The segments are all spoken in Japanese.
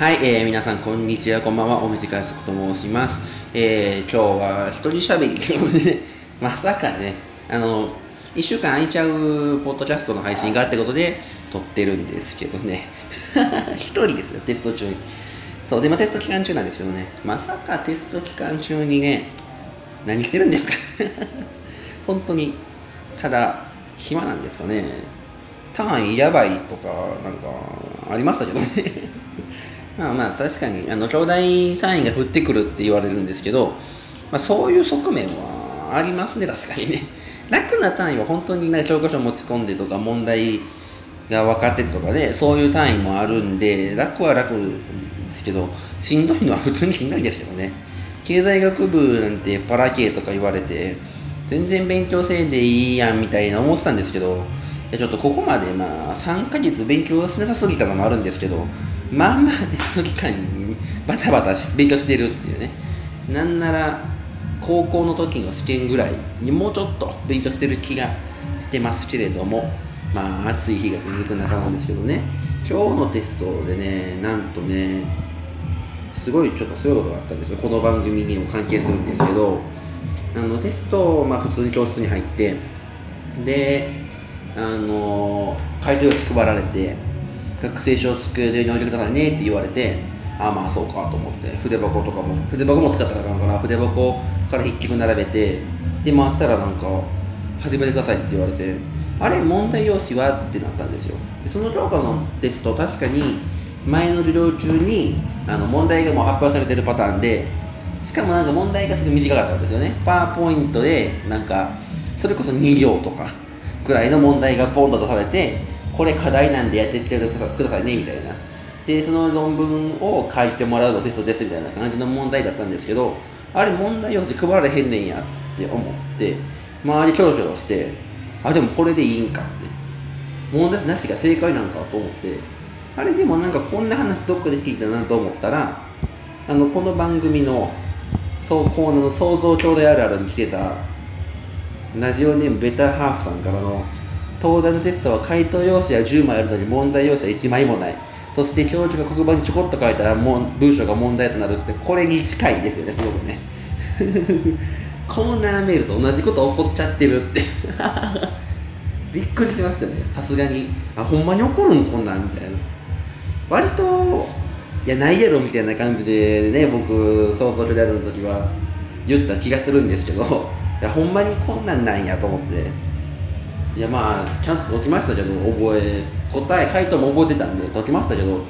はい、えー、皆さんこんにちは、こんばんは、お短いすこと申します。えー、今日は一人喋りで、まさかね、あの、一週間空いちゃうポッドキャストの配信があってことで撮ってるんですけどね。一人ですよ、テスト中に。そう、で、まあ、テスト期間中なんですけどね、まさかテスト期間中にね、何してるんですか？本当に、ただ、暇なんですかね。単位やばいとか、なんか、ありましたけどね。まあまあ確かにあの兄弟単位が降ってくるって言われるんですけど、まあ、そういう側面はありますね確かにね。楽な単位は本当になんか教科書持ち込んでとか問題が分かっててとかねそういう単位もあるんで楽は楽ですけどしんどいのは普通にしんどいですけどね。経済学部なんてパラ系とか言われて全然勉強せんでいいやんみたいな思ってたんですけどちょっとここまでまあ3ヶ月勉強しなさすぎたのもあるんですけどまあまあテスト期間にバタバタ勉強してるっていうね。なんなら高校の時の試験ぐらいにもうちょっと勉強してる気がしてますけれどもまあ暑い日が続く中なんですけどね。今日のテストでねなんとねすごいちょっとそういことがあったんですよ。この番組にも関係するんですけどあのテスト、まあ、普通に教室に入ってであの回答用紙配られて学生証机でに置いてくださいねって言われてああまあそうかと思って筆箱とかも筆箱も使ったらあかんから筆箱から筆記具並べてで回ったらなんか始めてくださいって言われてあれ問題用紙はってなったんですよ。でその教科のテスト確かに前の授業中にあの問題がもう発表されてるパターンでしかもなんか問題がすごい短かったんですよね。パワーポイントでなんかそれこそ2行とかぐらいの問題がポンと出されてこれ課題なんでやってってくださいねみたいな。でその論文を書いてもらうのテストですみたいな感じの問題だったんですけどあれ問題用紙配られへんねんやって思って周りキョロキョロしてあでもこれでいいんかって。問題なしが正解なんかと思ってあれでもなんかこんな話どっかで聞いたなと思ったらあのこの番組のそうコーナーの想像兄弟あるあるに来てたラジオネームベターハーフさんからの東大のテストは回答用紙は10枚あるのに問題用紙は1枚もない。そして教授が黒板にちょこっと書いたらもう文章が問題となるってこれに近いですよね。すごくねコーナーメールと同じこと起こっちゃってるって。びっくりしましたね。さすがに。あほんまに起こるんこんなんみたいな。割といやないやろみたいな感じでね僕想像であるの時は言った気がするんですけどいやほんまにこんなんなんやと思って。いやまあちゃんと解きましたけど覚え答え回答も覚えてたんで解きましたけど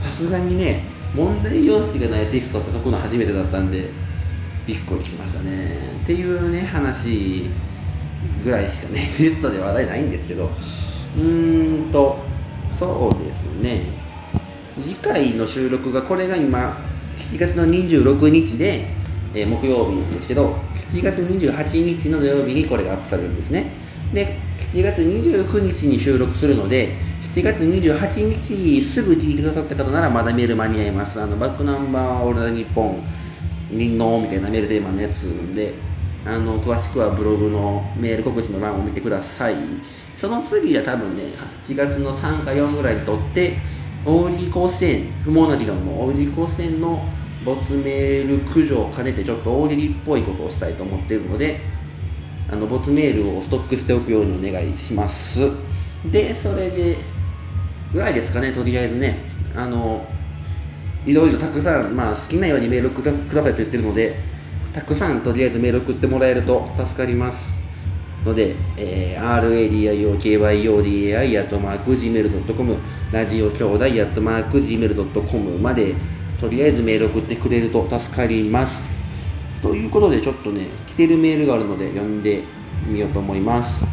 さすがにね問題用紙がないテキストって解くの初めてだったんでびっくりしましたね。っていうね話ぐらいしかね テストで話題ないんですけどうーんとそうですね。次回の収録がこれが今7月の26日で、えー、木曜日ですけど7月28日の土曜日にこれがアップされるんですね。で7月29日に収録するので7月28日すぐ聞いてくださった方ならまだメール間に合います。あのバックナンバーオールナイトニッポンみんのみたいなメールテーマのやつであの詳しくはブログのメール告知の欄を見てください。その次は多分ね8月の3か4ぐらいにとって大喜利甲子園不毛な議論の大喜利甲子園の没メール駆除を兼ねてちょっと大喜利っぽいことをしたいと思っているのであの没メールをストックしておくようにお願いします。でそれでぐらいですかねとりあえずね。あのいろいろたくさん、まあ、好きなようにメールくださいと言ってるのでたくさんとりあえずメール送ってもらえると助かります。ので、えー、RADIOKYODAI アットマーク Gmail.com ラジオ兄弟アットマーク Gmail.com までとりあえずメール送ってくれると助かります。ということでちょっとね来てるメールがあるので読んでみようと思います。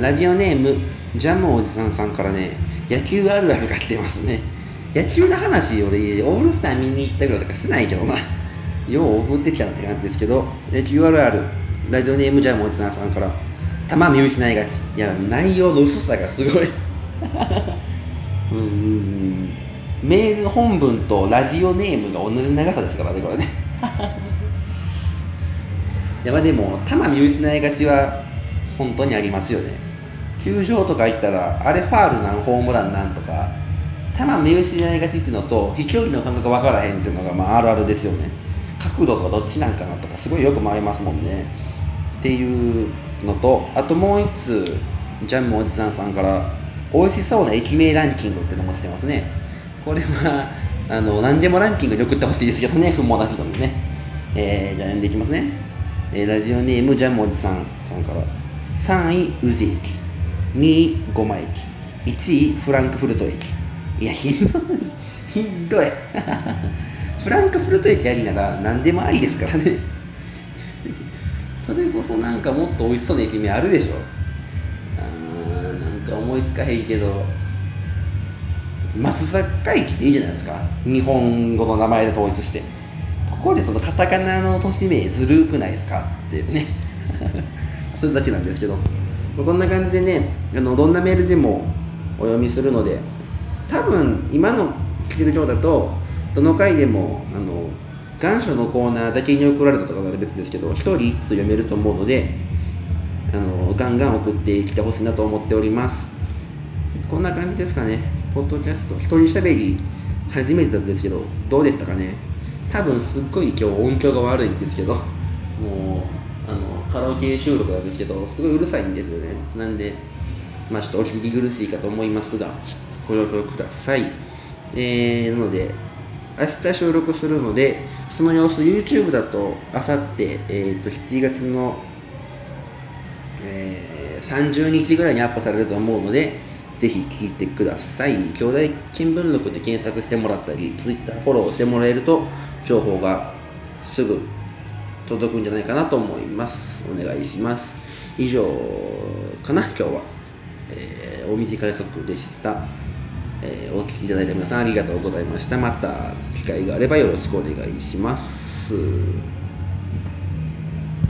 ラジオネームジャムおじさんさんからね野球あるあるが来てますね。野球の話俺オールスター見に行ったぐらいとかしないけどな。よう送ってきちゃうって感じですけど野球あるあるラジオネームジャムおじさんさんから球見失いがち。いや内容の薄さがすごい。うん。メール本文とラジオネームが同じ長さですからねこれね。いやまあでも球見失いがちは本当にありますよね。球場とか行ったらあれファールなんホームランなんとか球目打ちになりがちっていうのと飛距離の感覚分からへんっていうのがまああるあるですよね。角度とかどっちなんかなとかすごいよく回りますもんね。っていうのとあともう一つジャムおじさんさんから美味しそうな駅名ランキングってのも来てますね。これはあの何でもランキングに送ってほしいですけどね。不毛なけどもね。えー、じゃあ読んでいきますね、えー、ラジオネームジャムおじさんさんから。3位宇治駅。2位五馬駅。1位フランクフルト駅。いやひどい。ひどい。フランクフルト駅ありなら何でもありですからね。それこそなんかもっと美味しそうな駅名あるでしょ。あーなんか思いつかへんけど。松坂駅でいいじゃないですか。日本語の名前で統一して。ここでそのカタカナの都市名ずるくないですかっていうね。それだけなんですけど。こんな感じでねあのどんなメールでもお読みするので多分今の来てる量だとどの回でもあの願書のコーナーだけに送られたとかなら別ですけど1人1つ読めると思うのであのガンガン送ってきてほしいなと思っております。こんな感じですかね。ポッドキャスト一人喋り初めてだったんですけどどうでしたかね？多分すっごい今日音響が悪いんですけどもうあのカラオケ収録なんですけどすごいうるさいんですよね。なんでまあちょっとお聞き苦しいかと思いますがご了承ください。えー、なので明日収録するのでその様子 YouTube だとあさってえっ、と7月の、えー、30日ぐらいにアップされると思うのでぜひ聞いてください。兄弟新聞録で検索してもらったり Twitter フォローしてもらえると情報がすぐ届くんじゃないかなと思います。お願いします。以上かな今日は、えー、大道快速でした、えー、お聞きいただいた皆さんありがとうございました。また機会があればよろしくお願いします。